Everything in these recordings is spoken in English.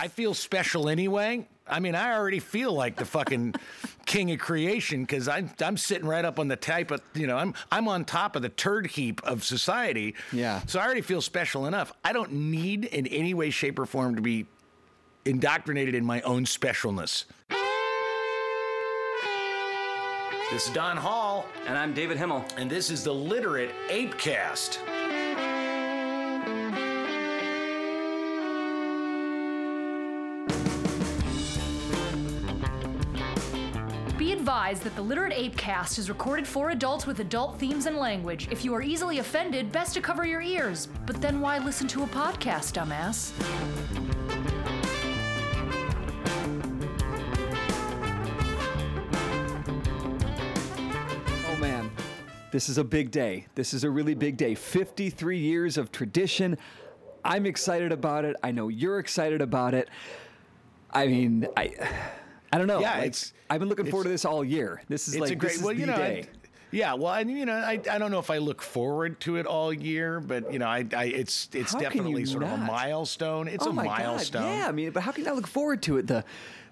I feel special anyway. I mean, I already feel like the fucking king of creation because I'm I'm sitting right up on the type of you know I'm I'm on top of the turd heap of society. Yeah. So I already feel special enough. I don't need in any way, shape, or form to be indoctrinated in my own specialness. This is Don Hall, And I'm David Himmel. and this is the Literate Apecast. Be advised that the Literate Ape cast is recorded for adults with adult themes and language. If you are easily offended, best to cover your ears. But then why listen to a podcast, dumbass? Oh man, this is a big day. This is a really big day. 53 years of tradition. I'm excited about it. I know you're excited about it. I mean, I I don't know. Yeah, like, it's- I've been looking forward to this all year. This is It's like a great. this is well, the you know, day. I, yeah. Well, I you know, I, I don't know if I look forward to it all year, but you know, I, I it's it's How definitely sort of a milestone. It's oh a my milestone. God. Yeah, I mean, but how can I look forward to it? The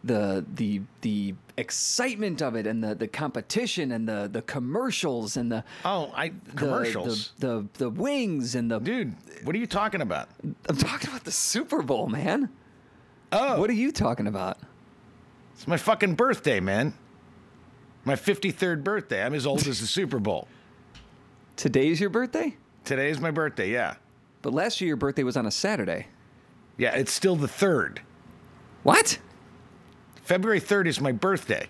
the the the excitement of it and the, the competition and the, the commercials and the Oh, I the- commercials. the, the the wings and the Dude, what are you talking about? I'm talking about the Super Bowl, man. Oh, What are you talking about? It's my fucking birthday, man. My 53rd birthday. I'm as old as the Super Bowl. Today's your birthday? Today is my birthday, yeah. But last year your birthday was on a Saturday. Yeah, it's still the 3rd. What? February 3rd is my birthday.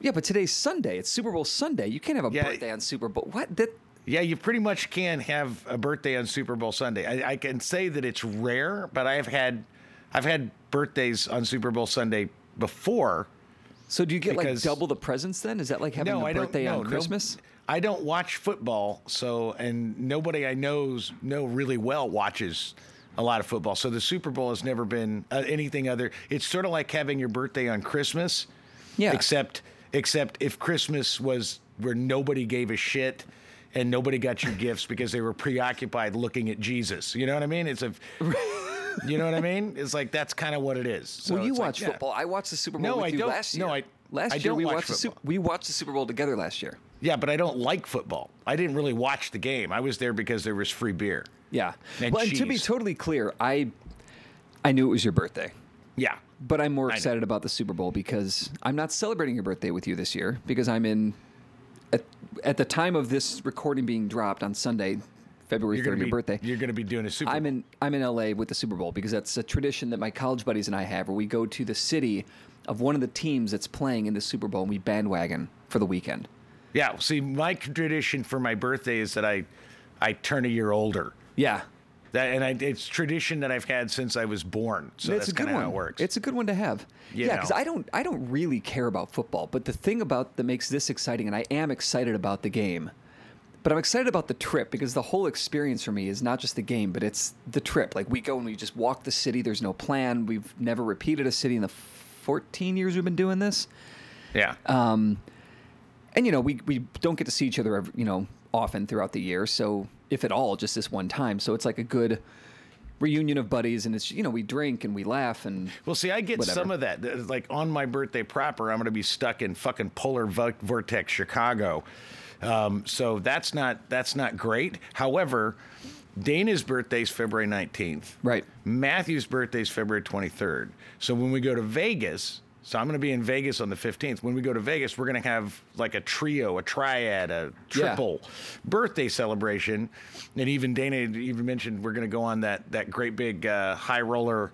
Yeah, but today's Sunday. It's Super Bowl Sunday. You can't have a Yeah. birthday on Super Bowl. What? That Yeah, you pretty much can have a birthday on Super Bowl Sunday. I, I can say that it's rare, but I've had I've had birthdays on Super Bowl Sunday before. So do you get like double the presents then? Is that like having no, a birthday no, on no- Christmas? I don't watch football, so and nobody I knows know really well watches a lot of football. So the Super Bowl has never been uh, anything other. It's sort of like having your birthday on Christmas. Yeah. Except except if Christmas was where nobody gave a shit and nobody got you gifts because they were preoccupied looking at Jesus. You know what I mean? It's a You know what I mean? It's like that's kind of what it is. So well, you it's like, watch yeah. football. I watched the Super Bowl No, with I you don't- last year. no, I- last I year don't we watch watched the Super, we watched the Super Bowl together last year. Yeah, but I don't like football. I didn't really watch the game. I was there because there was free beer. Yeah. And well, and to be totally clear, I I knew it was your birthday. Yeah. But I'm more excited about the Super Bowl because I'm not celebrating your birthday with you this year because I'm in at, at the time of this recording being dropped on Sunday, February You're 3rd, gonna your birthday. You're going to be doing a Super I'm in I'm in LA with the Super Bowl because that's a tradition that my college buddies and I have where we go to the city of one of the teams that's playing in the Super Bowl and we bandwagon for the weekend. Yeah. See, my tradition for my birthday is that I I turn a year older. Yeah. That and I, it's tradition that I've had since I was born. So that's, a good kind of one. how it works. It's a good one to have. You yeah, because. I don't I don't really care about football, but the thing about that makes this exciting, and I am excited about the game, but I'm excited about the trip because the whole experience for me is not just the game, but it's the trip. Like we go and we just walk the city. There's no plan. We've never repeated a city in the 14 years we've been doing this, yeah. Um, and you know we we don't get to see each other every, you know often throughout the year. So if at all, just this one time. So it's like a good reunion of buddies, and it's you know we drink and we laugh and Well, see, I get Whatever. some of that. Like on my birthday proper, I'm going to be stuck in fucking polar vortex Chicago. Um, so that's not that's not great. However, Dana's birthday's February 19th. Right. Matthew's birthday's February 23rd. So when we go to Vegas, so I'm going to be in Vegas on the 15th. When we go to Vegas, we're going to have like a trio, a triad, a Yeah. triple birthday celebration. And even Dana even mentioned we're going to go on that that great big uh, high roller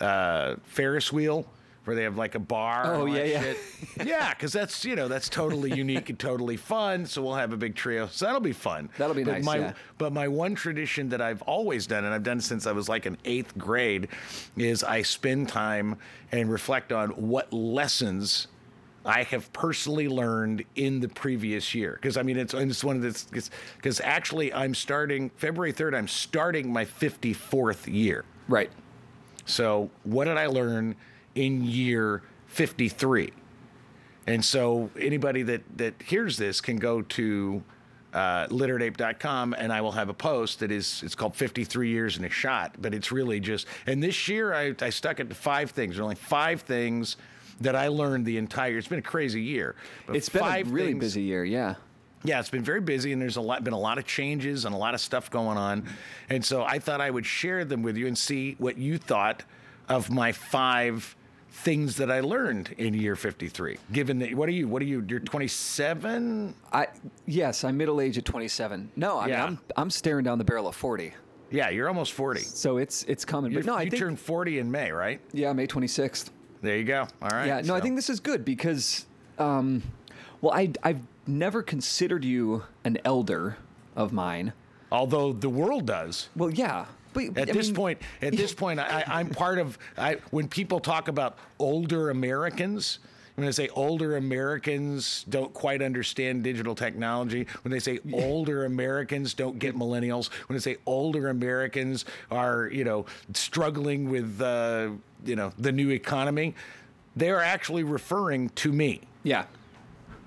uh, Ferris wheel where they have like a bar. Oh, yeah, yeah. shit. yeah, because that's you know that's totally unique and totally fun. So we'll have a big trio. So that'll be fun. That'll be but nice, My, yeah. But my one tradition that I've always done, and I've done since I was like in eighth grade, is I spend time and reflect on what lessons. I have personally learned in the previous year because I mean it's it's one of this because actually I'm starting February 3rd I'm starting my 54th year. right. So, what did I learn in year 53? And so, anybody that, that hears this can go to uh, literateape.com, and I will have a post that is it's called 53 years in a shot, but it's really just. And this year I, I stuck it to five things. There are only five things that I learned the entire. It's been a crazy year. But It's been a really things- busy year. Yeah. yeah, it's been very busy, and there's a lot been a lot of changes and a lot of stuff going on, and so I thought I would share them with you and see what you thought of my five things that I learned in year 53. Given that, what are you? What are you? You're 27. I yes, I'm middle age at 27. No, I Yeah. mean I'm I'm staring down the barrel of 40. Yeah, you're almost 40. So it's it's coming. You, But no, I you think turned 40 in May, right? yeah, May 26th. There you go. All right. Yeah, no, I think this is good because, um, well, I I've never considered you an elder of mine. although the world does. Well, yeah, but At I this mean, point, at this point, I, I'm part of. I, when people talk about older Americans, when they say older Americans don't quite understand digital technology, when they say older Americans don't get millennials, when they say older Americans are, you know, struggling with, uh, you know, the new economy, they are actually referring to me. yeah,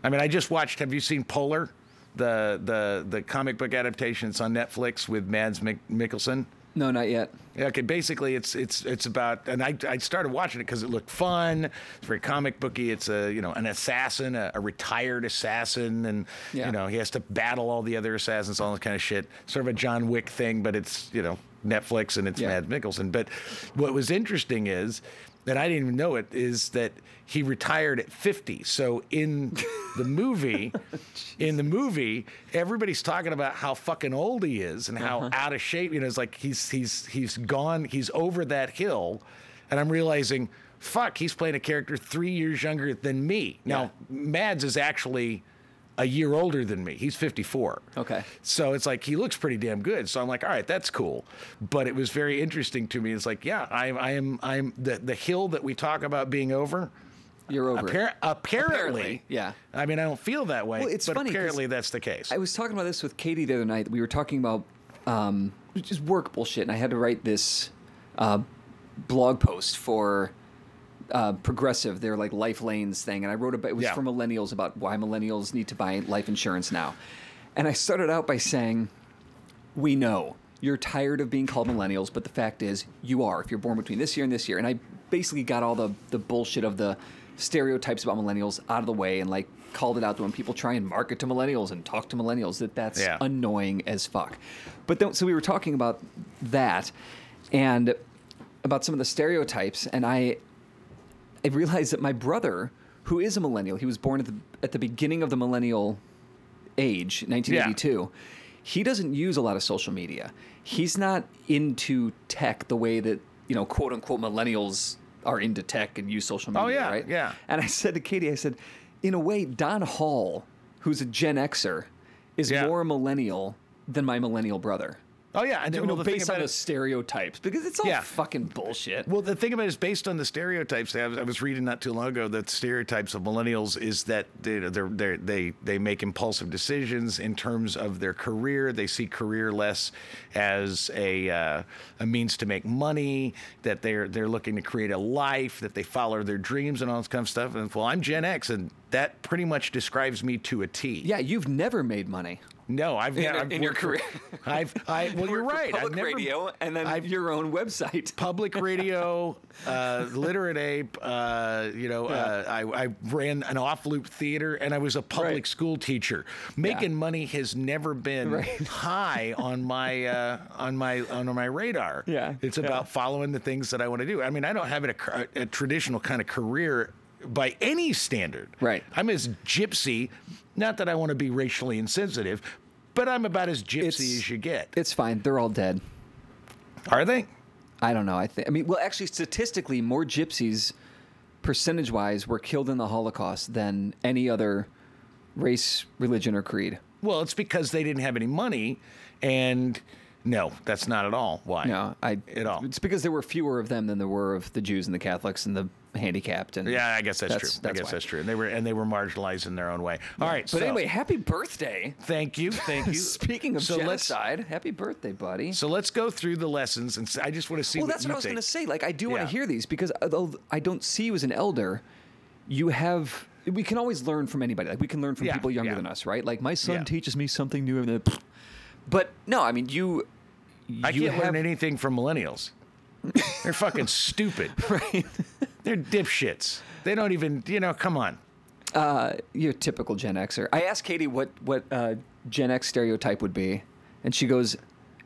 I mean, I just watched. Have you seen Polar, the the the comic book adaptation? It's on Netflix with Mads Mik- Mikkelsen. No, not yet. Yeah, okay, basically it's it's it's about and I, I started watching it because it looked fun. It's very comic booky. It's a you know an assassin, a, a retired assassin, and Yeah. you know he has to battle all the other assassins, all this kind of shit. Sort of a John Wick thing, but it's you know Netflix and it's Yeah. Mads Mikkelsen. But what was interesting is that I didn't even know it is that he retired at 50. So in the movie, oh, in the movie, everybody's talking about how fucking old he is and how uh-huh. out of shape. You know, it's like he's he's he's gone, he's over that hill, and I'm realizing, fuck, he's playing a character three years younger than me. Now, Mads is actually a year older than me. He's 54. Okay. So it's like he looks pretty damn good. So I'm like, all right, that's cool. But it was very interesting to me. It's like, yeah, I, I am, I'm the the hill that we talk about being over. You're over. Appar- apparently, Apparently, yeah. I mean, I don't feel that way. Well, it's but funny apparently that's the case. I was talking about this with Katie the other night. We were talking about um, just work bullshit, and I had to write this uh, blog post for uh, Progressive, their like Lifelanes thing, and I wrote about it was Yeah. for millennials about why millennials need to buy life insurance now. And I started out by saying, "We know you're tired of being called millennials, but the fact is, you are. If you're born between this year and this year." And I basically got all the the bullshit of the stereotypes about millennials out of the way, and like called it out when people try and market to millennials and talk to millennials that that's Yeah. annoying as fuck. But then, so we were talking about that and about some of the stereotypes, and I I realized that my brother, who is a millennial, he was born at the at the beginning of the millennial age, 1982. He doesn't use a lot of social media. He's not into tech the way that you know, quote unquote, millennials are into tech and use social oh, media. Oh, yeah, right? yeah. And I said to Katie, I said, in a way, Don Hall, who's a Gen Xer, is Yeah. more millennial than my millennial brother. Oh yeah, and You know, based on the stereotypes, because it's all Yeah. fucking bullshit. Well, the thing about it is based on the stereotypes. I was, I was reading not too long ago that stereotypes of millennials is that they they're, they're, they they make impulsive decisions in terms of their career. They see career less as a uh, a means to make money. That they're they're looking to create a life. That they follow their dreams and all this kind of stuff. And well, I'm Gen X, and that pretty much describes me to a T. yeah, you've never made money. No, I've In- I've in your worked for- career. I've I well, you're Worked for right. I've Public never, radio and then I've- your own website. public radio, uh, literate ape. Uh, you know, uh, I, I ran an off-loop theater, and I was a public Right. school teacher. Making money has never been Right. high on my uh, on my on my radar. Yeah, it's yeah. about following the things that I want to do. I mean, I don't have a, ca- a traditional kind of career by any standard. Right. I'm as gypsy. Not that I want to be racially insensitive. But I'm about as gypsy It's- as you get. It's fine. They're all dead. Are they? I don't know. I think. I mean, well, actually, statistically, more gypsies, percentage-wise, were killed in the Holocaust than any other race, religion, or creed. Well, it's because they didn't have any money, and no, that's not at all why. No, I. at all. It's because there were fewer of them than there were of the Jews and the Catholics and the handicapped. And Yeah, I guess that's, That's- true. that's I guess why. that's true. And they were and they were marginalized in their own way. All right, But so, anyway, happy birthday. thank you, thank you. Speaking of so genocide, happy birthday, buddy. so let's go through the lessons, and I just want to see. well, what that's what I was going to say. Like, I do want Yeah. to hear these because uh, although I don't see you as an elder, you have we can always learn from anybody. Like we can learn from Yeah, people younger yeah. than us, right? Like my son Yeah. teaches me something new. And then, but no, I mean you. I you can't learn anything from millennials. They're fucking stupid. Right. They're dipshits. They don't even, you know, come on. Uh, you're a typical Gen Xer. I asked Katie what what uh, Gen X stereotype would be, and she goes,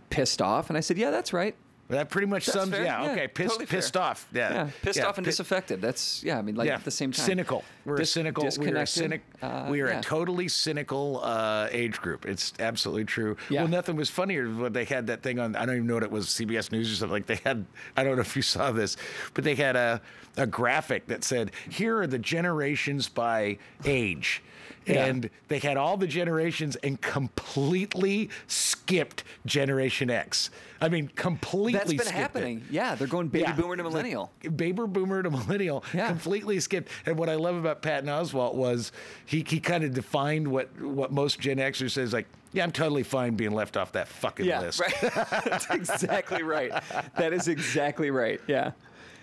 "Pissed off," and I said, "Yeah, that's right." That pretty much That's sums. fair. Yeah, Yeah, okay. Pissed, totally pissed off. Yeah, Yeah, pissed off and pi- disaffected. That's yeah. I mean, like yeah, at the same time, cynical. We're Dis- a cynical. We're a disconnected. cynic. Uh, we are yeah. a totally cynical uh, age group. It's absolutely true. Yeah. Well, nothing was funnier when they had that thing on. I don't even know what it was. CBS News or something. Like they had. I don't know if you saw this, but they had a a graphic that said, "Here are the generations by age." Yeah. And they had all the generations and completely skipped Generation X. I mean, completely. That's been skipped it. happening. Yeah, they're going baby Yeah. boomer to millennial. Baby boomer to millennial, Yeah. completely skipped. And what I love about Patton Oswalt was he, he kind of defined what, what most Gen Xers says like, yeah, I'm totally fine being left off that fucking Yeah, list. right. That's exactly right. That is exactly right. Yeah.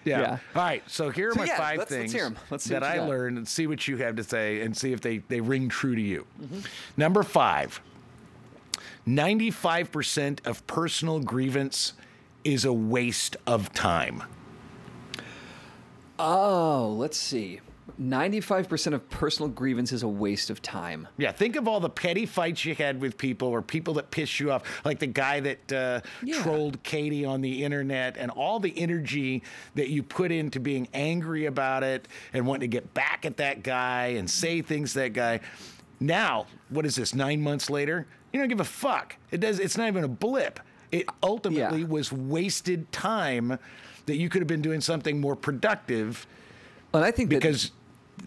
Yeah. Yeah. All right. So here are So my yeah, 5 let's- things. Let's see that I got. learned and see what you have to say and see if they, they ring true to you. Mm-hmm. Number five 95% of personal grievance is a waste of time. Oh, let's see. Ninety-five percent of personal grievance is a waste of time. Yeah, think of all the petty fights you had with people or people that pissed you off, like the guy that uh, Yeah. trolled Katie on the internet, and all the energy that you put into being angry about it and wanting to get back at that guy and say things to that guy. Now, what is this? Nine months later, you don't give a fuck. It does. It's not even a blip. It ultimately Yeah. was wasted time that you could have been doing something more productive And I think that- because.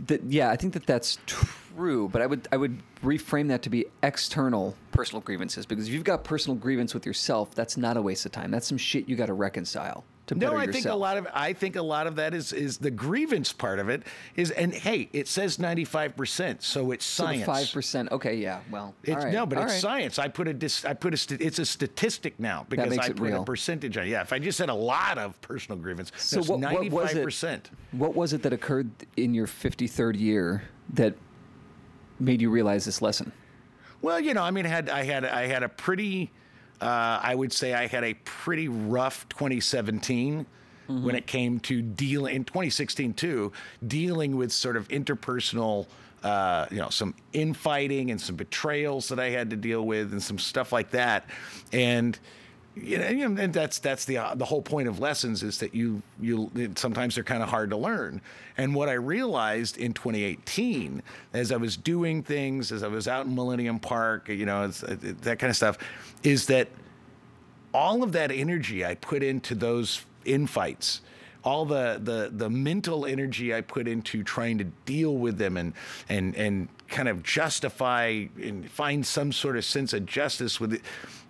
that yeah, I think that that's true, but I would I would reframe that to be external personal grievances because if you've got personal grievance with yourself, that's not a waste of time. That's some shit you got to reconcile to No, better I yourself. think a lot of I think a lot of that is is the grievance part of it is and hey, it says ninety five percent, so it's science. Five percent. Okay, yeah. Well, It's, right, no, but it's right. science. I put a dis, I put a st- it's a statistic now because I put a percentage on. it. Yeah, if I just said a lot of personal grievance, So what, what was five it? percent. What was it that occurred in your fifty third year that made you realize this lesson? Well, you know, I mean, I had I had I had a pretty, uh, I would say I had a pretty rough 2017 when it came to dealing in 2016 too, dealing with sort of interpersonal. Uh, you know, some infighting and some betrayals that I had to deal with, and some stuff like that, and you know, and that's that's the uh, the whole point of lessons is that you you sometimes they're kind of hard to learn. And what I realized in 2018, as I was doing things, as I was out in Millennium Park, you know, it, that kind of stuff, is that all of that energy I put into those infights, all the the the mental energy I put into trying to deal with them and and and kind of justify and find some sort of sense of justice with it,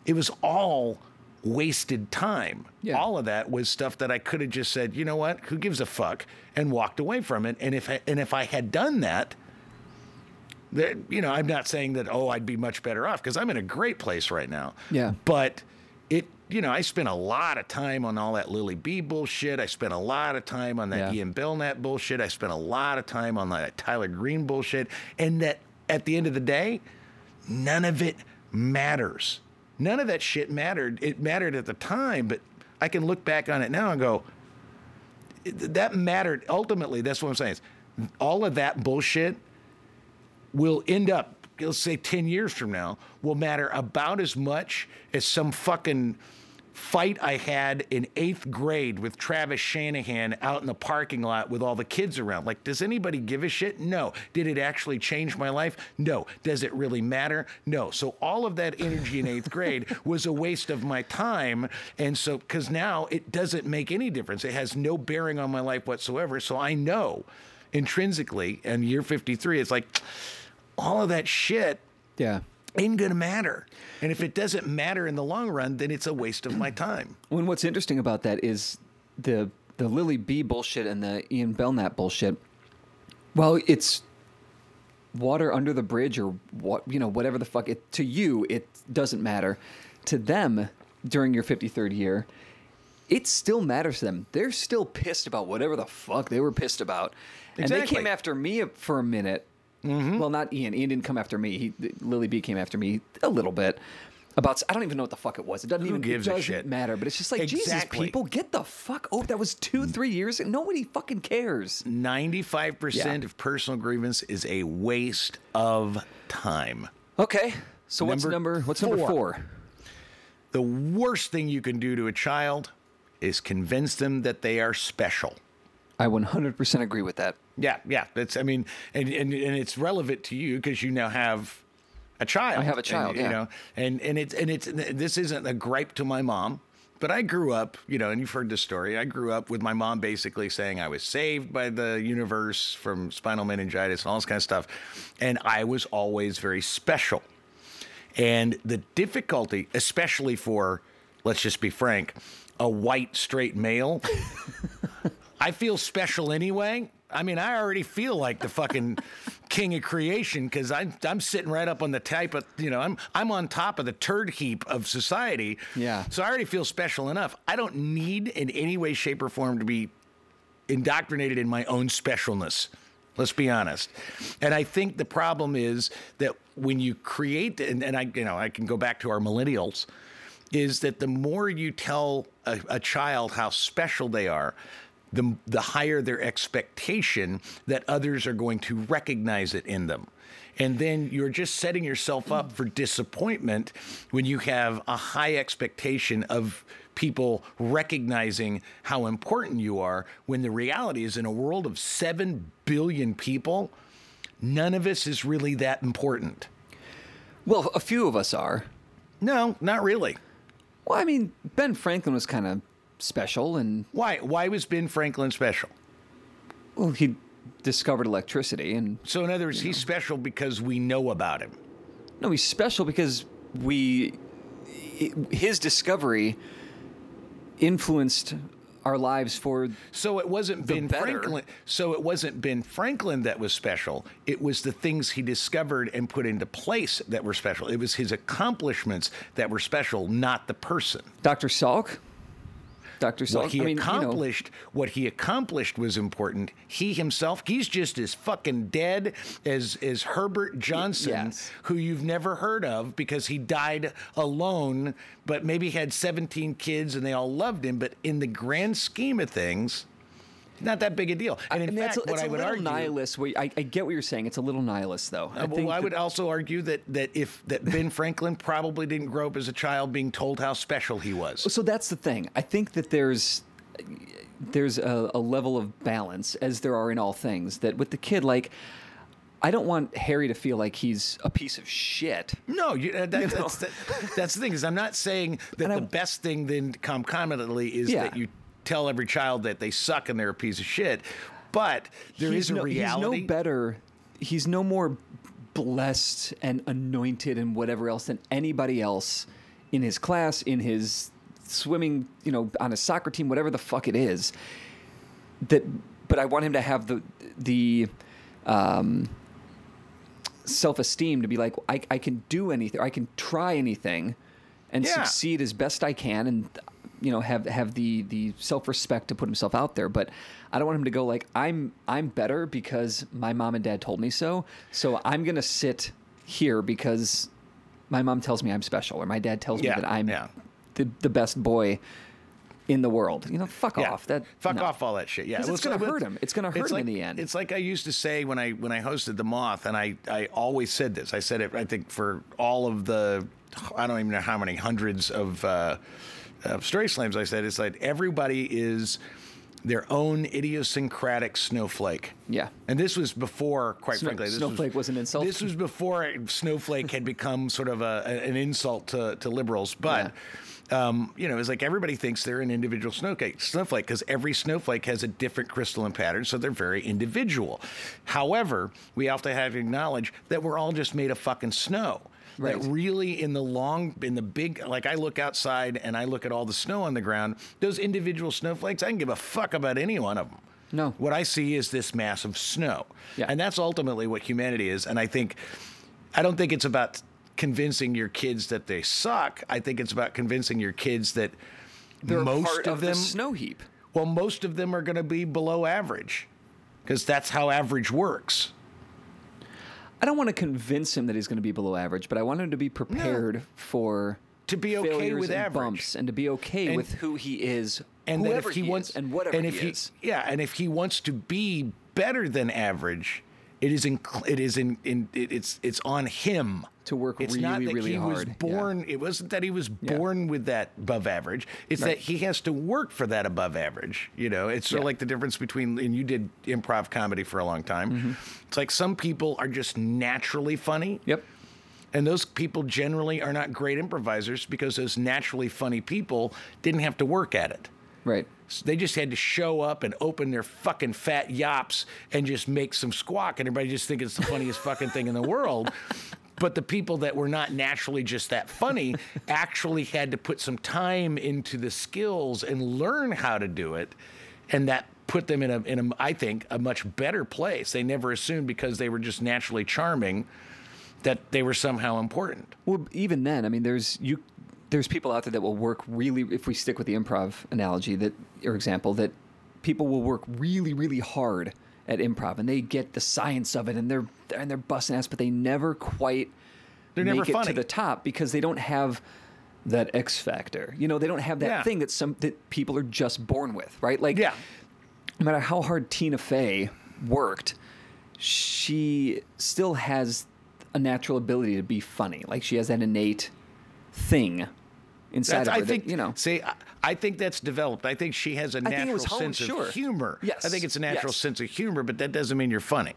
it was all wasted time. Yeah. All of that was stuff that I could have just said, you know what, who gives a fuck, and walked away from it. And if I, and if I had done that, that you know, I'm not saying that oh I'd be much better off because I'm in a great place right now. Yeah. But it you know I spent a lot of time on all that Lily B bullshit. I spent a lot of time on that Yeah. Ian Belknap bullshit. I spent a lot of time on that Tyler Green bullshit. And that at the end of the day, none of it matters. None of that shit mattered. It mattered at the time, but I can look back on it now and go, that mattered. Ultimately, that's what I'm saying. All of that bullshit will end up, let's say 10 years from now, will matter about as much as some fucking fight I had in eighth grade with Travis Shanahan out in the parking lot with all the kids around. Like, does anybody give a shit? No. Did it actually change my life? No. Does it really matter? No. So all of that energy in eighth grade was a waste of my time. And so, because now it doesn't make any difference, it has no bearing on my life whatsoever. So I know intrinsically, and year 53, it's like all of that shit Yeah. Ain't gonna matter. And if it doesn't matter in the long run, then it's a waste of my time. When what's interesting about that is the the Lily B bullshit and the Ian Belknap bullshit. Well, it's water under the bridge or what you know whatever the fuck it to you it doesn't matter. To them during your 53rd year, it still matters to them. They're still pissed about whatever the fuck they were pissed about. And they came after me for a minute. Mm-hmm. Well, not Ian. Ian didn't come after me. He, Lily B came after me a little bit. About I don't even know what the fuck it was. It doesn't Who even gives it doesn't shit? matter. But it's just like Jesus, people, get the fuck. Oh, that was two, three years. ago. Nobody fucking cares. 95% Yeah. of personal grievance is a waste of time. Okay, so what's Number number? What's number four. four? The worst thing you can do to a child is convince them that they are special. I 100% agree with that. Yeah, yeah. That's I mean, and and, and it's relevant to you because you now have a child. I have a And, child, you know, and and it's and it's this isn't a gripe to my mom. But I grew up, you know, and you've heard this story. I grew up with my mom basically saying I was saved by the universe from spinal meningitis and all this kind of stuff. And I was always very special. And the difficulty, especially for, let's just be frank, a white straight male, I feel special anyway. I mean, I already feel like the fucking king of creation because I'm I'm sitting right up on the type of you know I'm I'm on top of the turd heap of society. Yeah. So I already feel special enough. I don't need in any way, shape, or form to be indoctrinated in my own specialness. Let's be honest. And I think the problem is that when you create, and, and I, you know, I can go back to our millennials, is that the more you tell a, a child how special they are, the, the higher their expectation that others are going to recognize it in them. And then you're just setting yourself up for disappointment when you have a high expectation of people recognizing how important you are when the reality is in a world of 7 billion people, none of us is really that important. Well, a few of us are. No, not really. Well, I mean, Ben Franklin was kind of special, and Why? Why was Ben Franklin special? well, he discovered electricity, and So, in other words, he's special because we know about him. no, he's special because we his discovery influenced our lives for So it wasn't Ben better. Franklin. So it wasn't Ben Franklin that was special. It was the things he discovered and put into place that were special. It was his accomplishments that were special, not the person. Dr. Salk. Dr. Salk. What he I mean, you know, accomplished, what he accomplished was important. He himself, he's just as fucking dead as as Herbert Johnson, yes. who you've never heard of because he died alone, but maybe had 17 kids and they all loved him. But in the grand scheme of things, not that big a deal. And in I mean, fact, it's, a- what it's I a would argue, nihilist. where- I, I get what you're saying. It's a little nihilist, though. I Uh, well, think I would also argue that that if that Ben Franklin probably didn't grow up as a child being told how special he was. So that's the thing. I think that there's there's a, a level of balance, as there are in all things. That with the kid, like, I don't want Harry to feel like he's a piece of shit. No, you, uh, that, that's, that, that's the thing. Is I'm not saying that I- the best thing then concomitantly is Yeah. that you tell every child that they suck and they're a piece of shit, but there is he's a no, reality. He's no better. He's no more blessed and anointed and whatever else than anybody else in his class, in his swimming, you know, on his soccer team, whatever the fuck it is. That, but I want him to have the the um, self esteem to be like, I, I can do anything, I can try anything, and Yeah. succeed as best I can, and you know have have the the self respect to put himself out there. But I don't want him to go like I'm I'm better because my mom and dad told me so. So I'm gonna sit here because my mom tells me I'm special, or my dad tells Yeah, me that I'm yeah. the the best boy in the world. You know, fuck Yeah. off. That fuck no. off all that shit. Yeah, it's gonna but hurt him. It's gonna hurt him like, in the end. It's like I used to say when I when I hosted the Moth, and I I always said this. I said it. I think for all of the I don't even know how many hundreds of uh, of StorySLAMs. I said it's like everybody is their own idiosyncratic snowflake. Yeah. And this was before, quite Snow- frankly, this snowflake was an insult? This was before snowflake had become sort of a, an insult to, to liberals. But, um, you know, it's like everybody thinks they're an individual snowflake snowflake because every snowflake has a different crystalline pattern, so they're very individual. However, we have to have to acknowledge that we're all just made of fucking snow. Right. That really, in the long, in the big, like I look outside and I look at all the snow on the ground, those individual snowflakes, I can give a fuck about any one of them. No. What I see is this mass of snow. Yeah. And that's ultimately what humanity is. And I think, I don't think it's about convincing your kids that they suck. I think it's about convincing your kids that They're most part of, of them the snow heap. well most of them are going to be below average because that's how average works I don't want to convince him that he's going to be below average, but I want him to be prepared for To be okay with and average. bumps and to be okay And- with who he is, and whoever if he, wants is, and whatever and if he he, is. yeah and if he wants to be better than average it is in it is in, in it, it's it's on him To work it's not that really he was hard, yeah. born it wasn't that he was Yeah. born with that above average it's Right. that he has to work for that above average you know it's sort of like the difference between and you did improv comedy for a long time Mm-hmm. it's like some people are just naturally funny Yep. and those people generally are not great improvisers because those naturally funny people didn't have to work at it Right. so they just had to show up and open their fucking fat yops and just make some squawk, and everybody just think it's the funniest fucking thing in the world. But the people that were not naturally just that funny actually had to put some time into the skills and learn how to do it, and that put them in a, in a, I think, a much better place. They never assumed because they were just naturally charming that they were somehow important. Well, even then, I mean, there's you. There's people out there that will work really. If we stick with the improv analogy, that or example, that people will work really, really hard at improv, and they get the science of it, and they're and they're busting ass, but they never quite They're make never it funny. to the top because they don't have that X factor. You know, they don't have that Yeah. thing that some that people are just born with, right? Like, Yeah. no matter how hard Tina Fey worked, she still has a natural ability to be funny. Like she has that innate thing inside That's, of her. I think that, you know. See, I, I think that's developed. I think she has a natural was sense of humor. Yes, I think it's a natural yes. sense of humor, but that doesn't mean you're funny.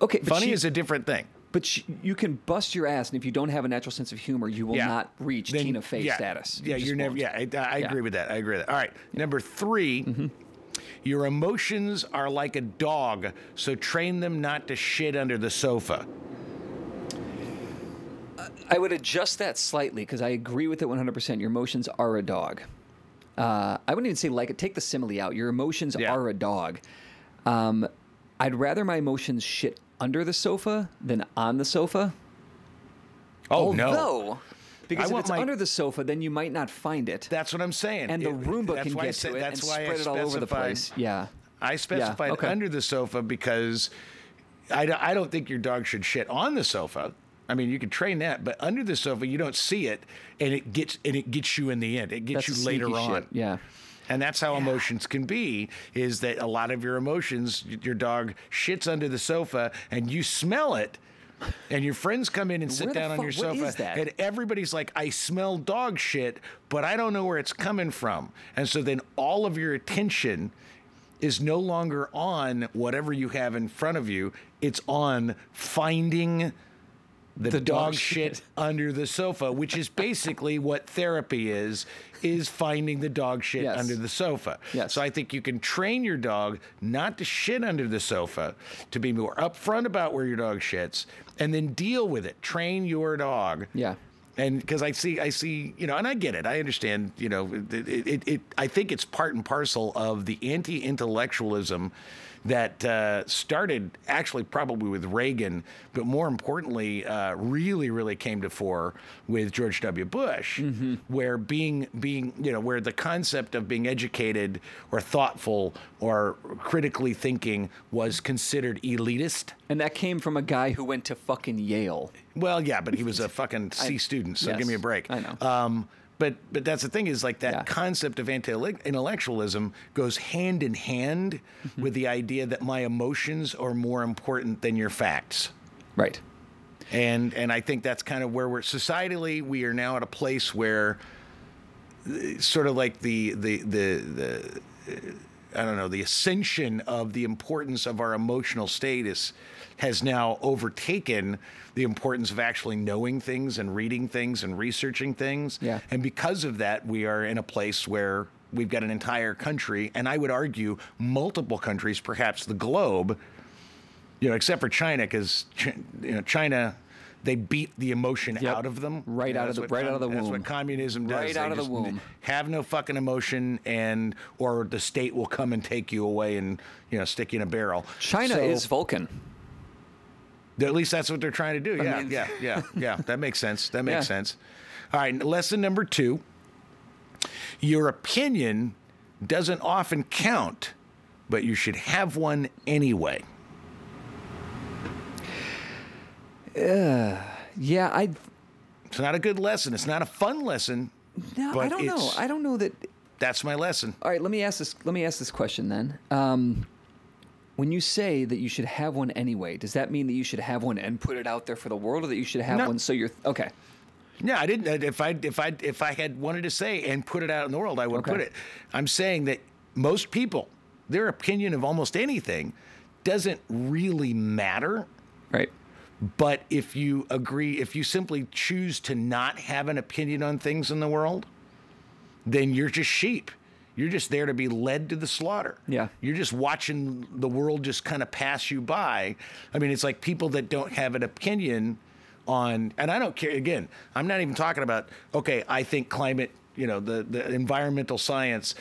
Okay, funny she- is a different thing. But she, you can bust your ass, and if you don't have a natural sense of humor, you will Yeah. not reach Then- Tina Fey yeah, status. Yeah, You you're never. Yeah, I, I Yeah. Mm-hmm. agree with that. I agree with that. All right, number 3 Your emotions are like a dog, so train them not to shit under the sofa. I would adjust that slightly because I agree with it 100%. Your emotions are a dog. Uh, I wouldn't even say like it. Take the simile out. Your emotions Yeah. are a dog. Um, I'd rather my emotions shit under the sofa than on the sofa. Oh no, Although, because if it's my- under the sofa, then you might not find it, that's what I'm saying. and the It- Roomba can get said- to it that's and why I spread it all over the place. Yeah. I specified okay. under the sofa because I, I don't think your dog should shit on the sofa. I mean, you can train that, but under the sofa, you don't see it, and it gets and it gets you in the end. It gets That's you later on. shit. Yeah. And that's how emotions can be. Is that a lot of your emotions? Your dog shits under the sofa, and you smell it. And your friends come in and sit down on your sofa, and everybody's like, "I smell dog shit, but I don't know where it's coming from." And so then all of your attention is no longer on whatever you have in front of you. It's on finding the, The dog, dog shit. shit. under the sofa, which is basically what therapy is, is finding the dog shit Yes. under the sofa. Yes. So I think you can train your dog not to shit under the sofa, to be more upfront about where your dog shits, and then deal with it. Train your dog. Yeah. And because I see, I see, you know, and I get it. I understand, you know, it, it, it, it I think it's part and parcel of the anti-intellectualism that uh, started actually probably with Reagan, but more importantly, uh, really, really came to fore with George W. Bush, where being, being, you know, where the concept of being educated or thoughtful or critically thinking was considered elitist. And that came from a guy who went to fucking Yale. Well, yeah, but he was a fucking C student, so yes, give me a break. I know. Um, but but that's the thing is like that Yeah. concept of anti-intellectualism goes hand in hand Mm-hmm. with the idea that my emotions are more important than your facts. Right. And and I think that's kind of where we're societally we are now at a place where uh, sort of like the the the the uh, I don't know the ascension of the importance of our emotional status has now overtaken the importance of actually knowing things and reading things and researching things. Yeah. And because of that, we are in a place where we've got an entire country, and I would argue multiple countries, perhaps the globe, you know, except for China, because you know China, they beat the emotion Yep. out of them. Right out of the- right out of the womb. That's what communism does. Right They out of the womb. Have no fucking emotion, and or the state will come and take you away and you know stick you in a barrel. China So- is Vulcan. At least that's what they're trying to do. Yeah, mean- yeah, yeah, yeah. That makes sense. That makes Yeah. sense. All right, lesson number two. Your opinion doesn't often count, but you should have one anyway. Yeah, yeah. I It's not a good lesson. It's not a fun lesson. no, I don't know. I don't know that. That's my lesson. All right, let me ask this. Let me ask this question then. Um, when you say that you should have one anyway, does that mean that you should have one and put it out there for the world, or that you should have No. one so you're okay? Yeah, I didn't. If I if I if I had wanted to say and put it out in the world, I would Okay. put it. I'm saying that most people, their opinion of almost anything, doesn't really matter. Right. But if you agree, if you simply choose to not have an opinion on things in the world, then you're just sheep. You're just there to be led to the slaughter. Yeah. You're just watching the world just kind of pass you by. I mean, it's like people that don't have an opinion on, and I don't care. Again, I'm not even talking about, okay, I think climate, you know, the, the environmental science,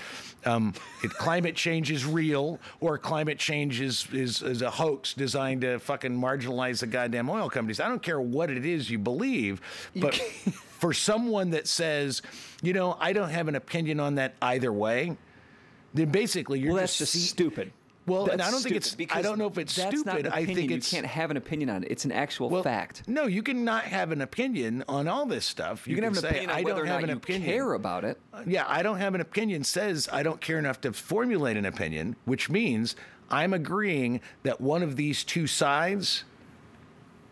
um, if climate change is real or climate change is, is, is a hoax designed to fucking marginalize the goddamn oil companies. I don't care what it is you believe, but for someone that says, you know, I don't have an opinion on that either way, then basically you're Well, that's just, just see- stupid. Well, and I don't think it's. I don't know if it's that's stupid. I think it's. you can't have an opinion on it. It's an actual well, fact. No, you can not have an opinion on all this stuff. You, can, have an say, opinion on I don't have an opinion. care about it. Uh, yeah, I don't have an opinion says I don't care enough to formulate an opinion, which means I'm agreeing that one of these two sides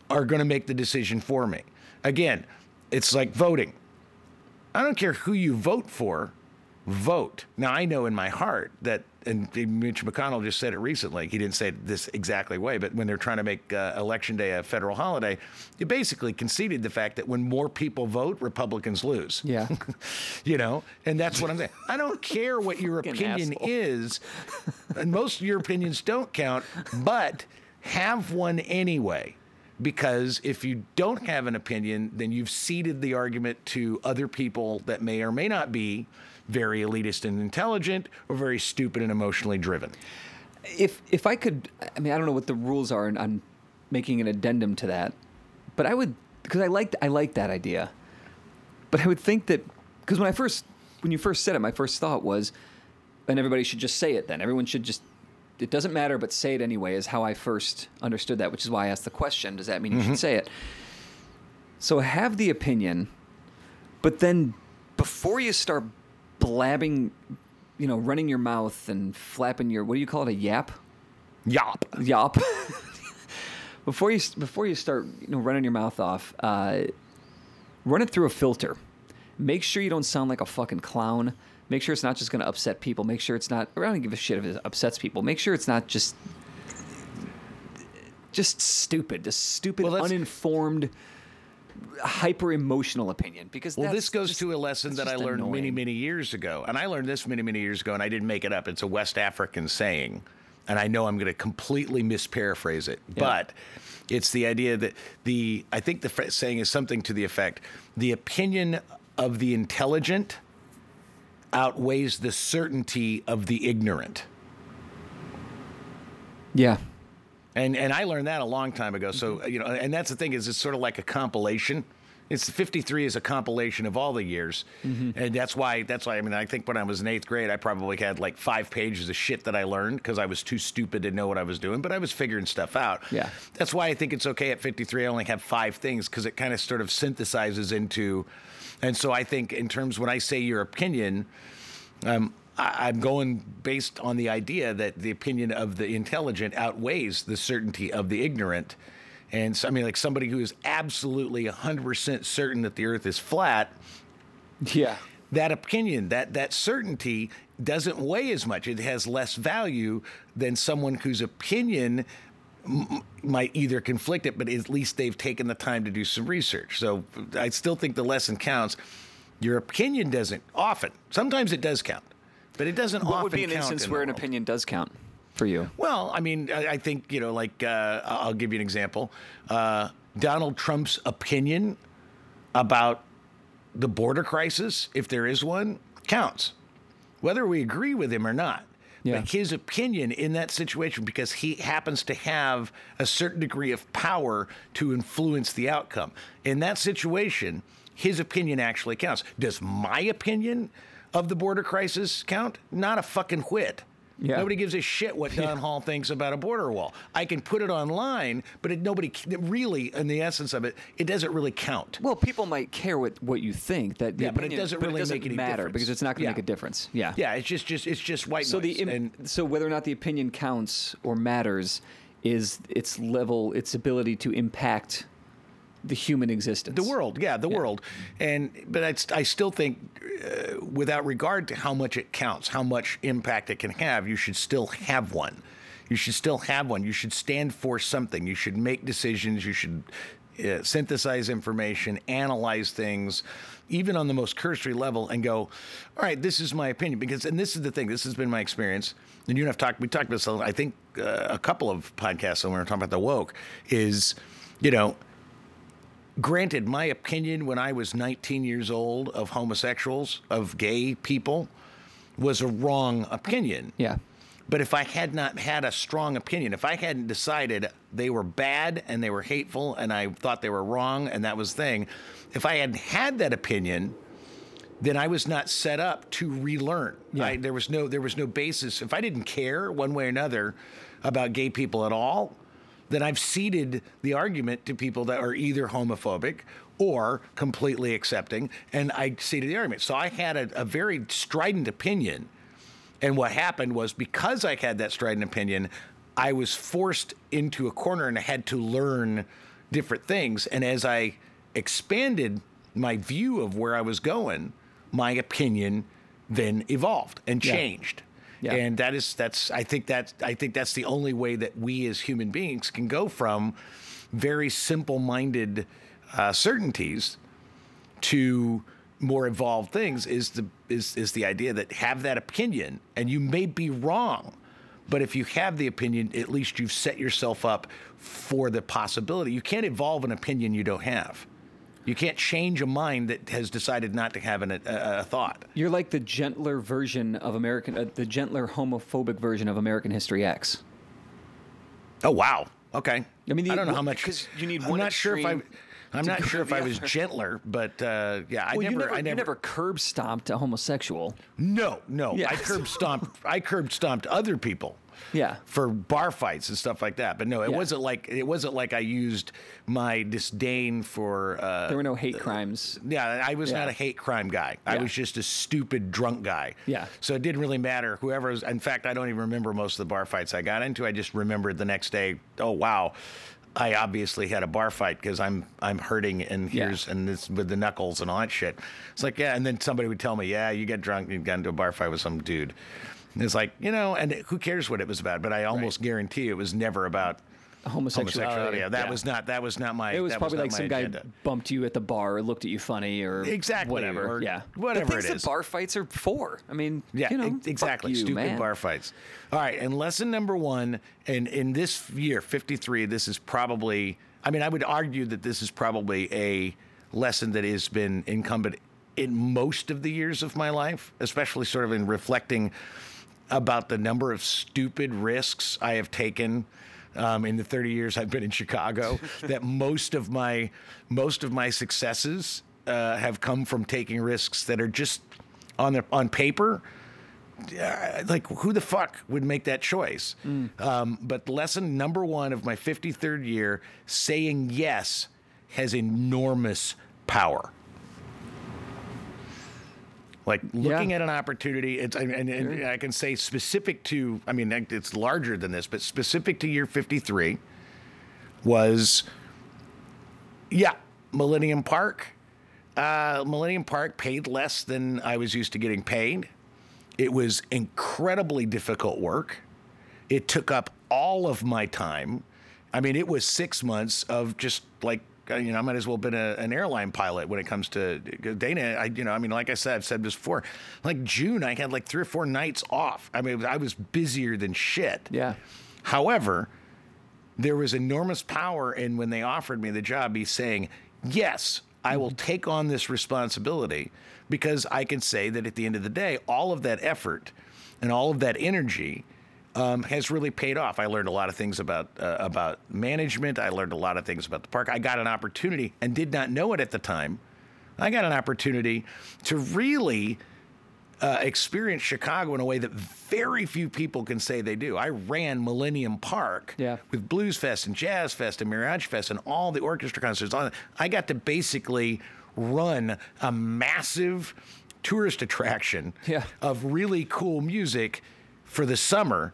are going to make the decision for me. Again, it's like voting. I don't care who you vote for, vote. Now, I know in my heart that, and Mitch McConnell just said it recently, he didn't say it this exactly way, but when they're trying to make uh, Election Day a federal holiday, you basically conceded the fact that when more people vote, Republicans lose. Yeah. you know, and that's what I'm saying. I don't care what your opinion asshole. is, and most of your opinions don't count, but have one anyway. Because if you don't have an opinion, then you've ceded the argument to other people that may or may not be very elitist and intelligent or very stupid and emotionally driven. if if I could, I mean, I don't know what the rules are on, making an addendum to that, but I would because I liked I like that idea, but I would think that because when I first when you first said it, my first thought was, and everybody should just say it. Then everyone should just. It doesn't matter, but say it anyway. Is how I first understood that, which is why I asked the question. Does that mean you should mm-hmm. say it? So have the opinion, but then before you start blabbing, you know, running your mouth and flapping your what do you call it a yap? Yop. Yop. before you before you start, you know, running your mouth off, uh, run it through a filter. Make sure you don't sound like a fucking clown. Make sure it's not just going to upset people. Make sure it's not. I don't give a shit if it upsets people. Make sure it's not just just stupid, just stupid, Well, uninformed, hyper emotional opinion. Because Well, this goes just- to a lesson that I learned many, annoying. many years ago. And I learned this many, many years ago, and I didn't make it up. It's a West African saying. And I know I'm going to completely misparaphrase it, but it's the idea that the, I think the saying is something to the effect the opinion of the intelligent outweighs the certainty of the ignorant. Yeah. And and I learned that a long time ago. So Mm-hmm. you know, and that's the thing is it's sort of like a compilation. It's 53 is a compilation of all the years, Mm-hmm. and that's why that's why I mean I think when I was in eighth grade I probably had like five pages of shit that I learned because I was too stupid to know what I was doing, but I was figuring stuff out. Yeah. that's why I think it's okay at 53. I only have five things because it kind of sort of synthesizes into, and so I think in terms when I say your opinion, um, I, I'm going based on the idea that the opinion of the intelligent outweighs the certainty of the ignorant. And so, I mean, like somebody who is absolutely 100% certain that the earth is flat, Yeah. that opinion, that, that certainty doesn't weigh as much. It has less value than someone whose opinion m- might either conflict it, but at least they've taken the time to do some research. So I still think the lesson counts. Your opinion doesn't often. Sometimes it does count, but it doesn't What often would be an instance in where an opinion does count for you? Well, I mean, I, I think you know, like uh, I'll give you an example. Uh, Donald Trump's opinion about the border crisis, if there is one, counts, whether we agree with him or not. Yeah. But his opinion in that situation, because he happens to have a certain degree of power to influence the outcome. In that situation, his opinion actually counts. Does my opinion of the border crisis count? Not a fucking whit. Yeah. Nobody gives a shit what Don Hall thinks about a border wall. I can put it online, but it, nobody really, in the essence of it, it doesn't really count. Well, people might care what, what you think. That Yeah, but it doesn't really make any matter difference. because it's not going to Yeah. make a difference. Yeah. Yeah, it's just, just it's just white So noise. the im- and so whether or not the opinion counts or matters is its level, its ability to impact the human existence. The world, yeah, the world, and but I, I still think, uh, without regard to how much it counts, how much impact it can have, you should still have one. You should still have one. You should stand for something. You should make decisions. You should uh, synthesize information, analyze things, even on the most cursory level, and go, all right, this is my opinion. Because, and this is the thing. This has been my experience. And you and I've talked. We talked about this. I think uh, a couple of podcasts when we were talking about the woke is, you know granted, my opinion when I was 19 years old of homosexuals, of gay people, was a wrong opinion. Yeah. But if I had not had a strong opinion, if I hadn't decided they were bad and they were hateful and I thought they were wrong and that was the thing, if I had had that opinion, then I was not set up to relearn. Yeah. I, there was no there was no basis. If I didn't care one way or another about gay people at all, then I've ceded the argument to people that are either homophobic or completely accepting, and I ceded the argument. So I had a, a very strident opinion, and what happened was because I had that strident opinion, I was forced into a corner and I had to learn different things. And as I expanded my view of where I was going, my opinion then evolved and changed. Yeah. And that is that's I think that I think that's the only way that we as human beings can go from very simple-minded uh, certainties to more evolved things is the is is the idea that have that opinion. And you may be wrong but if you have the opinion at least you've set yourself up for the possibility. You can't evolve an opinion you don't have you can't change a mind that has decided not to have an, a, a thought You're like the gentler version of American, uh, the gentler homophobic version of American History X. oh wow okay I mean, the- i don't know how much 'cause you need i'm one not sure if i i'm not sure if i was gentler but uh, yeah i Well, never never, i never never curb stomped a homosexual. no no Yeah. i curb stomped i curb stomped other people Yeah. for bar fights and stuff like that. But no, it Yeah. wasn't like it wasn't like I used my disdain for. Uh, There were no hate crimes. yeah, I was not a hate crime guy. I was just a stupid drunk guy. Yeah. So it didn't really matter. Whoever was. In fact, I don't even remember most of the bar fights I got into. I just remembered the next day. Oh wow. I obviously had a bar fight because I'm I'm hurting and Yeah. here's and this with the knuckles and all that shit. It's like yeah, and then somebody would tell me, yeah, you get drunk, and you got into a bar fight with some dude. And it's like you know, and who cares what it was about? But I almost guarantee it was never about Homosexuality. homosexuality. Yeah, that was not that was not my. It was that probably not like my some guy bumped you at the bar, or looked at you funny, or Exactly, whatever. or yeah, whatever the it is. that bar fights are for. I mean, Yeah, you know, exactly. you, Stupid man. bar fights. All right, and lesson number one, and in this year, 53, this is probably, I mean, I would argue that this is probably a lesson that has been incumbent in most of the years of my life, especially sort of in reflecting about the number of stupid risks I have taken. Um, in the 30 years I've been in Chicago, that most of my most of my successes uh, have come from taking risks that are just on the on paper uh, like who the fuck would make that choice? Um, but lesson number one of my 53rd year, saying yes has enormous power. Like looking Yeah. at an opportunity, it's and, and, and I can say specific to. I mean, it's larger than this, but specific to year 53 was, yeah, Millennium Park. Uh, Millennium Park paid less than I was used to getting paid. It was incredibly difficult work. It took up all of my time. I mean, it was six months of just like, you know, I might as well have been a, an airline pilot when it comes to uh, Dana. I, you know, I mean, like I said, I've said this before, like June, I had like three or four nights off. I mean, I was busier than shit. Yeah. However, there was enormous power in when they offered me the job, me saying, yes, I will mm-hmm. take on this responsibility because I can say that at the end of the day, all of that effort and all of that energy um, has really paid off. I learned a lot of things about uh, about management. I learned a lot of things about the park. I got an opportunity and did not know it at the time. I got an opportunity to really uh, experienced Chicago in a way that very few people can say they do. I ran Millennium Park Yeah. with Blues Fest and Jazz Fest and Mirage Fest and all the orchestra concerts. I got to basically run a massive tourist attraction Yeah. of really cool music for the summer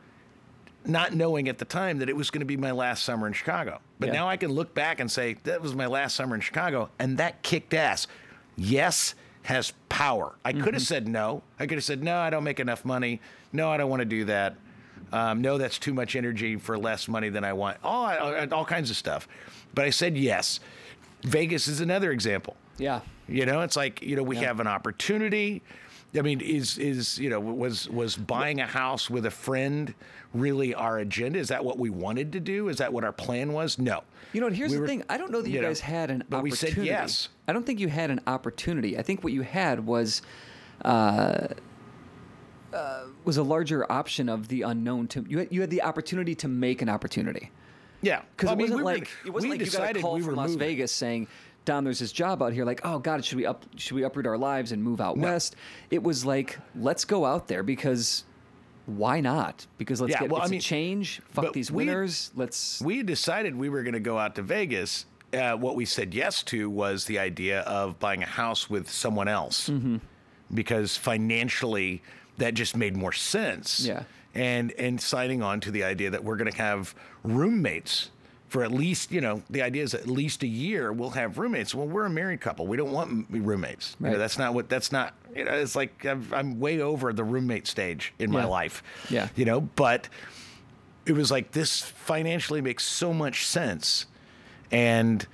not knowing at the time that it was going to be my last summer in Chicago. But Yeah. now I can look back and say that was my last summer in Chicago, and that kicked ass. Yes has power. I could have said no. I could have said no. I don't make enough money. No, I don't want to do that. Um, no, that's too much energy for less money than I want. All all, all kinds of stuff. But I said yes. Vegas is another example. Yeah. You know, it's like you know we Yeah. have an opportunity. I mean, is is you know was was buying a house with a friend really our agenda? Is that what we wanted to do? Is that what our plan was? No. You know, here's We the were- thing. I don't know that you, know, guys had an but we opportunity. said yes. I don't think you had an opportunity. I think what you had was uh, uh, was a larger option of the unknown. To you had, you had the opportunity to make an opportunity Yeah, because Well, I it mean, wasn't we were- like it wasn't we like you got a call we from Las moving. Vegas saying. Don, there's this job out here. Like, oh God, should we up? Should we uproot our lives and move out west? It was like, let's go out there because why not? Because let's Yeah, get well, I mean, change. Fuck these we- winners. Let's. we decided we were going to go out to Vegas. Uh, what we said yes to was the idea of buying a house with someone else, Mm-hmm. because financially that just made more sense. Yeah. and and signing on to the idea that we're going to have roommates for at least you know the idea is at least a year we'll have roommates. Well, we're a married couple. We don't want roommates. You know, that's not what. That's not. You know, it's like I'm, I'm way over the roommate stage in my life. Yeah. You know, but it was like this financially makes so much sense and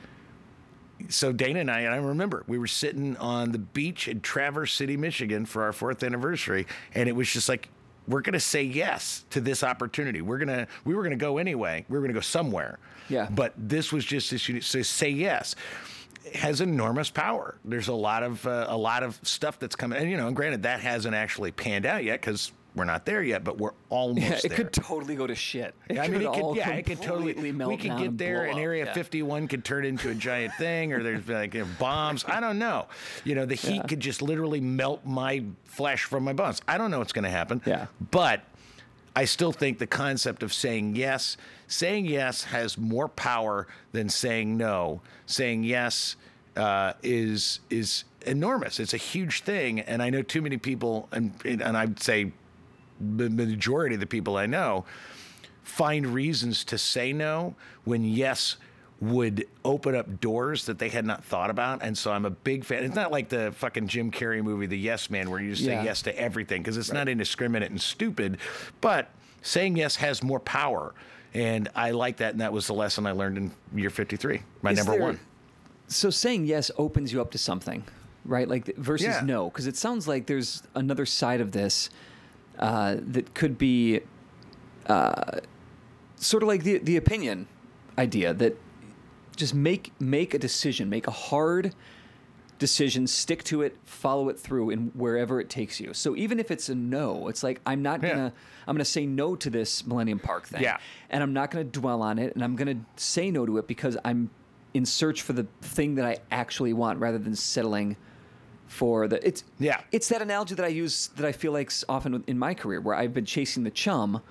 so Dana and I, and I remember we were sitting on the beach in Traverse City, Michigan for our fourth anniversary, and it was just like we're going to say yes to this opportunity. We're gonna, we were going to go anyway. We were going to go somewhere. Yeah. But this was just this. So say yes has enormous power. There's a lot of uh, a lot of stuff that's coming, and you know, and granted that hasn't actually panned out yet because we're not there yet, but we're almost Yeah, it there. could totally go to shit. It I mean, it could, yeah, it could totally. melt We could get and there, and. Area Yeah. 51 could turn into a giant thing, or there's like you know, bombs. I don't know. You know, the heat Yeah. could just literally melt my flesh from my bones. I don't know what's going to happen. Yeah. But I still think the concept of saying yes, saying yes has more power than saying no. Saying yes uh, is is enormous. It's a huge thing, and I know too many people, and and I'd say the majority of the people I know find reasons to say no when yes would open up doors that they had not thought about. And so I'm a big fan. It's not like the fucking Jim Carrey movie, The Yes Man, where you just Yeah. say yes to everything because it's not indiscriminate and stupid. But saying yes has more power. And I like that. And that was the lesson I learned in year 53, my Is number there- one. So saying yes opens you up to something, right? Like versus Yeah. no, because it sounds like there's another side of this uh, that could be uh, sort of like the the opinion idea that just make make a decision, make a hard decision, stick to it, follow it through, and wherever it takes you. So even if it's a no, it's like I'm not Yeah. gonna I'm gonna say no to this Millennium Park thing, Yeah. and I'm not gonna dwell on it, and I'm gonna say no to it because I'm in search for the thing that I actually want rather than settling for the it's Yeah. it's that analogy that I use that I feel like's often in my career where I've been chasing the chum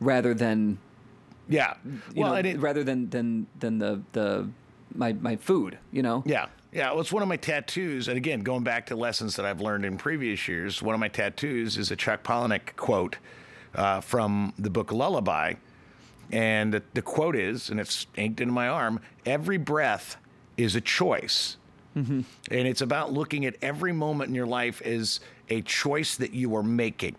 rather than Yeah. you Well, know, it, rather than than than the the my my food, you know. Yeah. Yeah, well, it's one of my tattoos. And again, going back to lessons that I've learned in previous years, one of my tattoos is a Chuck Palahniuk quote uh, from the book Lullaby. And the, the quote is, and it's inked into my arm every breath is a choice. Mm-hmm. And it's about looking at every moment in your life as a choice that you are making.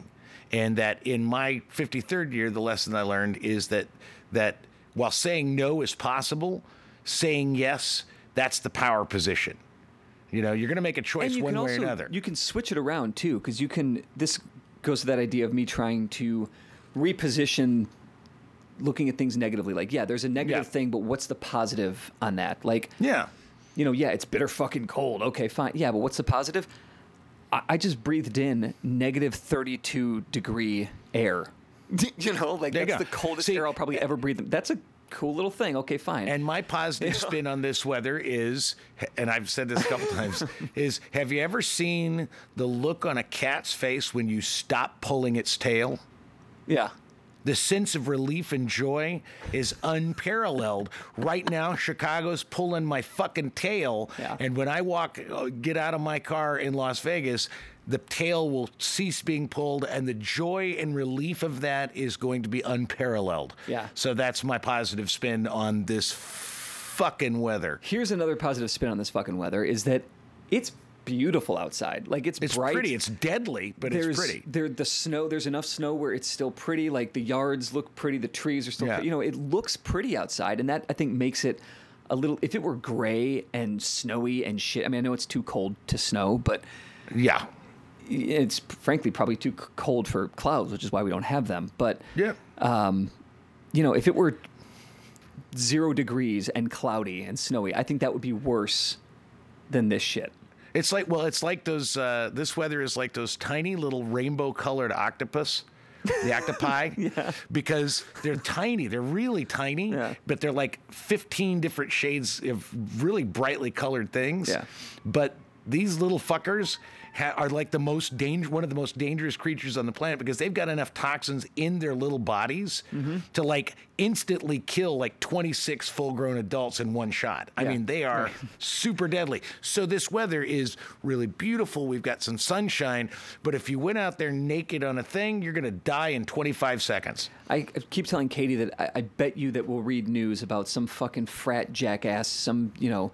And that in my 53rd year, the lesson I learned is that that while saying no is possible, saying yes, that's the power position. You know, you're going to make a choice one way also or another. you can switch it around too because you can this goes to that idea of me trying to reposition looking at things negatively like yeah there's a negative Yeah. thing but what's the positive on that like yeah. You know yeah it's bitter fucking cold okay fine yeah but what's the positive i, I just breathed in negative 32 degree air you know like There that's the coldest See, air i'll probably eh, ever breathe that's a cool little thing. Okay, fine. And my positive spin on this weather is, and I've said this a couple times, is have you ever seen the look on a cat's face when you stop pulling its tail? yeah. The sense of relief and joy is unparalleled. Right now, Chicago's pulling my fucking tail. Yeah. And when I walk, uh, get out of my car in Las Vegas, the tail will cease being pulled, and the joy and relief of that is going to be unparalleled. Yeah. So that's my positive spin on this fucking weather. Here's another positive spin on this fucking weather is that it's beautiful outside. Like it's, bright. It's bright. pretty. It's deadly, but there's it's pretty. there the snow. There's enough snow where it's still pretty. Like the yards look pretty. The trees are still. Yeah. pretty. You know, it looks pretty outside, and that I think makes it a little. If it were gray and snowy and shit. I mean, I know it's too cold to snow, but Yeah. it's frankly probably too cold for clouds, which is why we don't have them. But Yeah. um, you know, if it were zero degrees and cloudy and snowy, I think that would be worse than this shit. It's like well, it's like those. Uh, this weather is like those tiny little rainbow-colored octopus, the octopi, yeah. because they're tiny. They're really tiny, Yeah. but they're like 15 different shades of really brightly colored things. Yeah. But these little fuckers ha- are like the most danger, one of the most dangerous creatures on the planet because they've got enough toxins in their little bodies Mm-hmm. to like instantly kill like 26 full-grown adults in one shot. I Yeah. mean, they are super deadly. So this weather is really beautiful. We've got some sunshine, but if you went out there naked on a thing, you're going to die in 25 seconds. I I keep telling Katie that I, I bet you that we'll read news about some fucking frat jackass, some you know,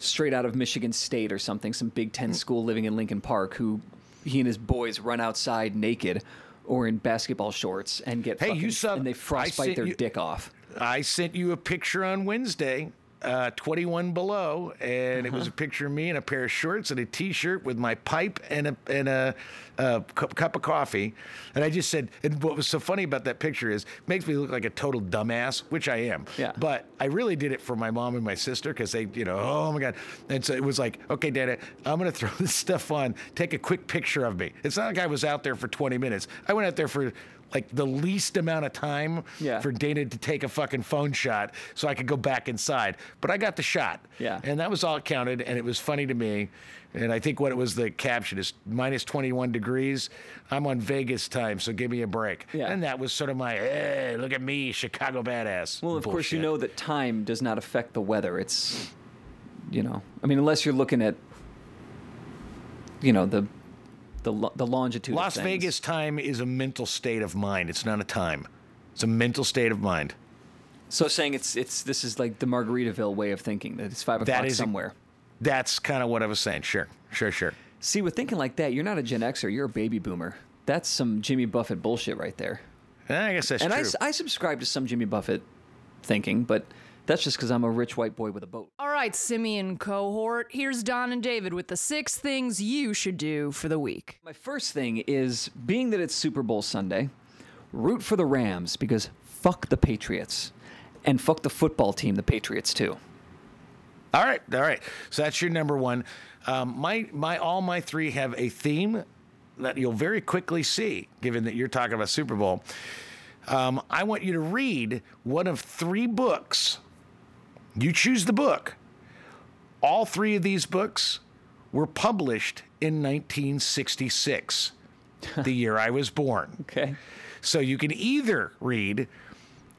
straight out of Michigan State or something, some Big Mm. Ten school living in Lincoln Park, who he and his boys run outside naked or in basketball shorts and get Hey, fucking, you saw- and they frostbite their you- dick off. I sent you a picture on Wednesday, uh, 21 below, and it was a picture of me in a pair of shorts and a T-shirt with my pipe and a and a, uh cup, cup of coffee. And I just said, and what was so funny about that picture is, it makes me look like a total dumbass, which I am. Yeah. But I really did it for my mom and my sister because they, you know, oh my god. And so it was like, okay, Dada, I'm gonna throw this stuff on. Take a quick picture of me. It's not like I was out there for 20 minutes. I went out there for like the least amount of time Yeah. for Dana to take a fucking phone shot so I could go back inside. But I got the shot. Yeah. And that was all it counted, and it was funny to me. And I think what it was the caption is minus 21 degrees. I'm on Vegas time, so give me a break. Yeah. And that was sort of my, hey, look at me, Chicago badass. Well, of course, you know that time does not affect the weather. It's, you know, I mean, unless you're looking at, you know, the the the longitude. Las. Vegas time is a mental state of mind. It's not a time. It's a mental state of mind. So saying it's it's this is like the Margaritaville way of thinking that it's five o'clock is a- somewhere. That's kind of what I was saying. Sure, sure, sure. See, with thinking like that, you're not a Gen Xer. You're a baby boomer. That's some Jimmy Buffett bullshit right there. I guess that's true. and I, true. subscribe to some Jimmy Buffett thinking, but that's just because I'm a rich white boy with a boat. All right, Simian cohort, here's Don and David with the six things you should do for the week. My first thing is being that it's Super Bowl Sunday, root for the Rams because fuck the Patriots. And fuck the football team, the Patriots too. All right, all right. So that's your number one. Um, my my all my three have a theme that you'll very quickly see, given that you're talking about Super Bowl. Um, I want you to read one of three books. You choose the book. All three of these books were published in 1966, the year I was born. Okay. So you can either read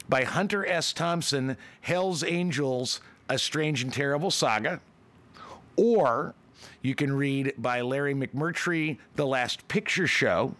by Hunter S. Thompson, Hell's Angels, A Strange and Terrible Saga, or you can read by Larry McMurtry, The Last Picture Show,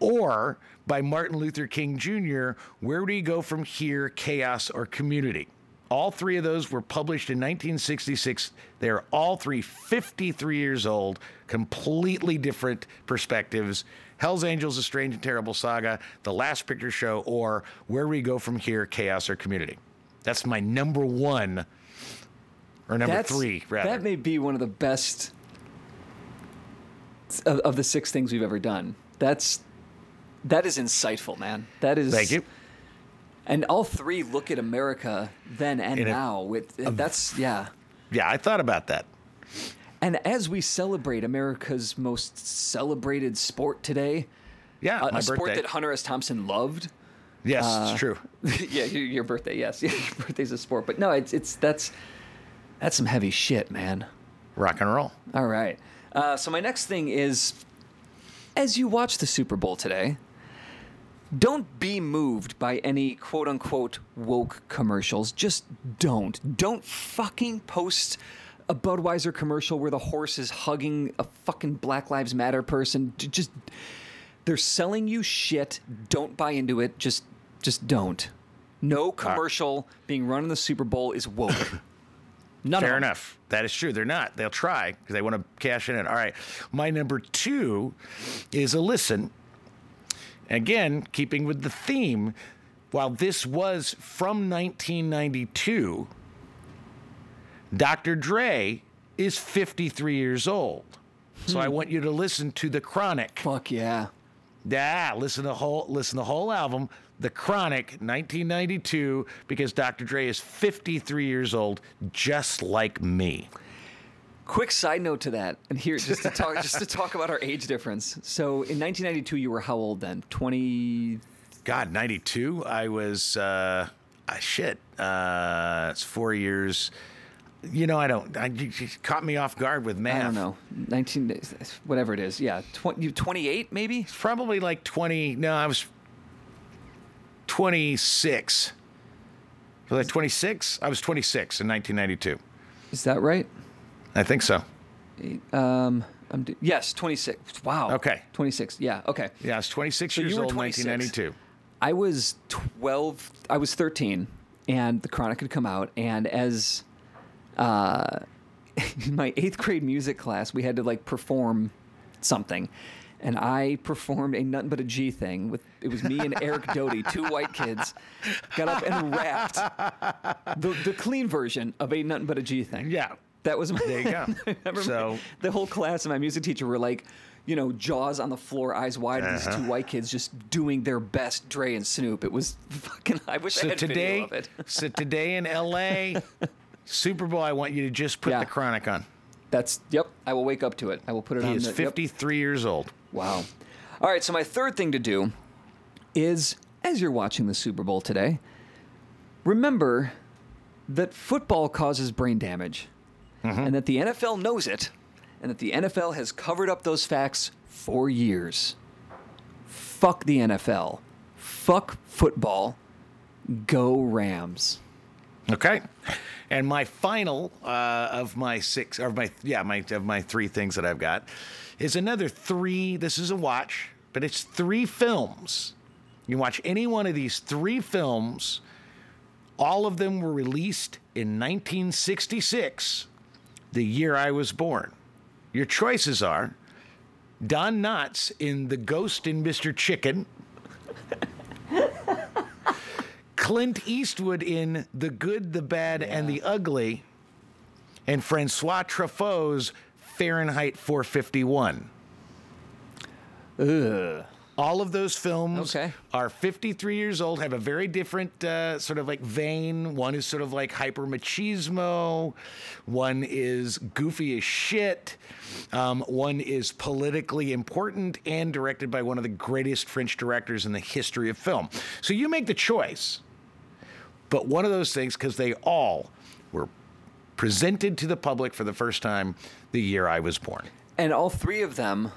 or by Martin Luther King Jr., Where Do You Go From Here, Chaos or Community? All three of those were published in 1966. They're all three 53 years old, completely different perspectives. Hell's Angels, A Strange and Terrible Saga, The Last Picture Show, or Where We Go From Here, Chaos or Community. That's my number one, or number That's, three, rather. That may be one of the best of, of the six things we've ever done. That's that is insightful, man. That is Thank you. And all three look at America then and In a- now. With that's yeah. Yeah, I thought about that. And as we celebrate America's most celebrated sport today, Yeah, a, my a sport birthday. that Hunter S. Thompson loved, Yes, Uh, it's true. yeah, your, your birthday. Yes, your birthday's a sport. But no, it's it's that's that's some heavy shit, man. Rock and roll. All right. Uh, so my next thing is, as you watch the Super Bowl today, don't be moved by any quote unquote woke commercials. Just don't. Don't fucking post a Budweiser commercial where the horse is hugging a fucking Black Lives Matter person. Just they're selling you shit. Don't buy into it. Just just don't. No uh, commercial being run in the Super Bowl is woke. None Fair enough. That is true. They're not. They'll try because they want to cash in it. All right. My number two is a listen. Again, keeping with the theme, while this was from 1992, Dr. Dre is 53 years old. So I hmm. want you to listen to The Chronic. Fuck yeah. Yeah, listen to the whole listen to the whole album, The Chronic, 1992, because Dr. Dre is 53 years old, just like me. Quick side note to that, and here just to talk just to talk about our age difference. So in 1992, you were how old then? 20. God, 92. I was uh, ah, shit. Uh, it's four years. You know, I don't. I, you caught me off guard with math. I don't know. 19, whatever it is. Yeah, 20, you 28 maybe. Probably like 20. No, I was 26. Was I 26? I was 26 in 1992. Is that right? I think so. Um, yes, 26. Wow. Okay. 26. Yeah. Okay. Yeah, I was 26 So years you were old in 26. 1992. I was 12, I was 13, and The Chronic had come out. And as uh, in my eighth grade music class, we had to like perform something. And I performed a nothing but a G thing with it was me and Eric Doty, two white kids, got up and rapped the, the clean version of a nothing but a G thing. Yeah. That was my. There you go. I So- the whole class and my music teacher were like, you know, jaws on the floor, eyes wide, and these Uh-huh. two white kids just doing their best Dre and Snoop. It was fucking. I wish I So had today, video of it. so today in LA, Super Bowl, I want you to just put Yeah. the Chronic on. That's yep. I will wake up to it. I will put it He on. is the, yep. 53 years old. Wow. All right. So my third thing to do is, as you're watching the Super Bowl today, remember that football causes brain damage, and that the NFL knows it, and that the NFL has covered up those facts for years. Fuck the NFL. Fuck football. Go Rams. Okay. And my final uh, of my six, or my yeah, my of my three things that I've got is another three. This is a watch, but it's three films. You watch any one of these three films. All of them were released in 1966, the year I was born. Your choices are Don Knotts in The Ghost and Mr. Chicken. Clint Eastwood in The Good, the Bad, and the Ugly, and Francois Truffaut's Fahrenheit 451. Ugh. All of those films Okay. are 53 years old, have a very different uh, sort of like vein. One is sort of like hyper machismo, one is goofy as shit, um, one is politically important and directed by one of the greatest French directors in the history of film. So you make the choice. But one of those things, because they all were presented to the public for the first time the year I was born. And all three of them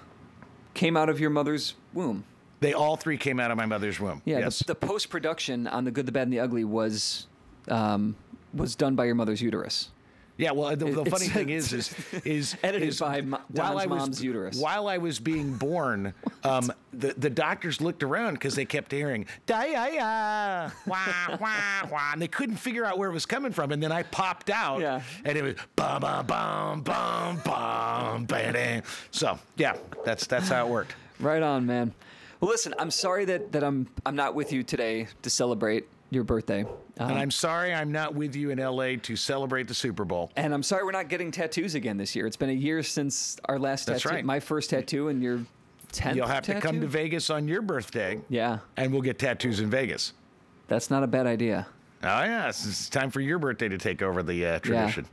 came out of your mother's womb. They all three came out of my mother's womb. Yeah, yes. the, the post production on the Good, the Bad, and the Ugly was um, was done by your mother's uterus. Yeah, well, the, the funny thing is, is, is Edited is by Mo- while Don's I was, mom's uterus. While I was being born, um, the the doctors looked around because they kept hearing da ya ya wah wah wah, and they couldn't figure out where it was coming from. And then I popped out, Yeah. and it was bum bum bum bum bum. So yeah, that's that's how it worked. Right on, man. Well, listen, I'm sorry that, that I'm I'm not with you today to celebrate your birthday. Um, And I'm sorry I'm not with you in L.A. to celebrate the Super Bowl. and I'm sorry we're not getting tattoos again this year. It's been a year since our last That's tattoo. right. My first tattoo and your 10th You'll have to come to Vegas on your birthday, Yeah, and we'll get tattoos in Vegas. that's not a bad idea. Oh yeah, it's, it's time for your birthday to take over the uh, tradition.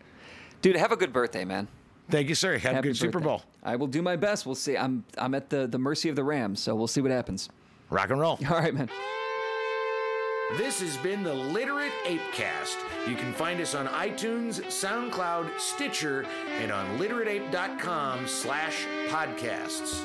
Dude, have a good birthday, man. Thank you, sir. Have a Happy good Super. Bowl. I will do my best. We'll see. I'm I'm at the, the mercy of the Rams, so we'll see what happens. Rock and roll. All right, man. This has been the Literate Apecast. You can find us on iTunes, SoundCloud, Stitcher, and on literateape.com slash podcasts.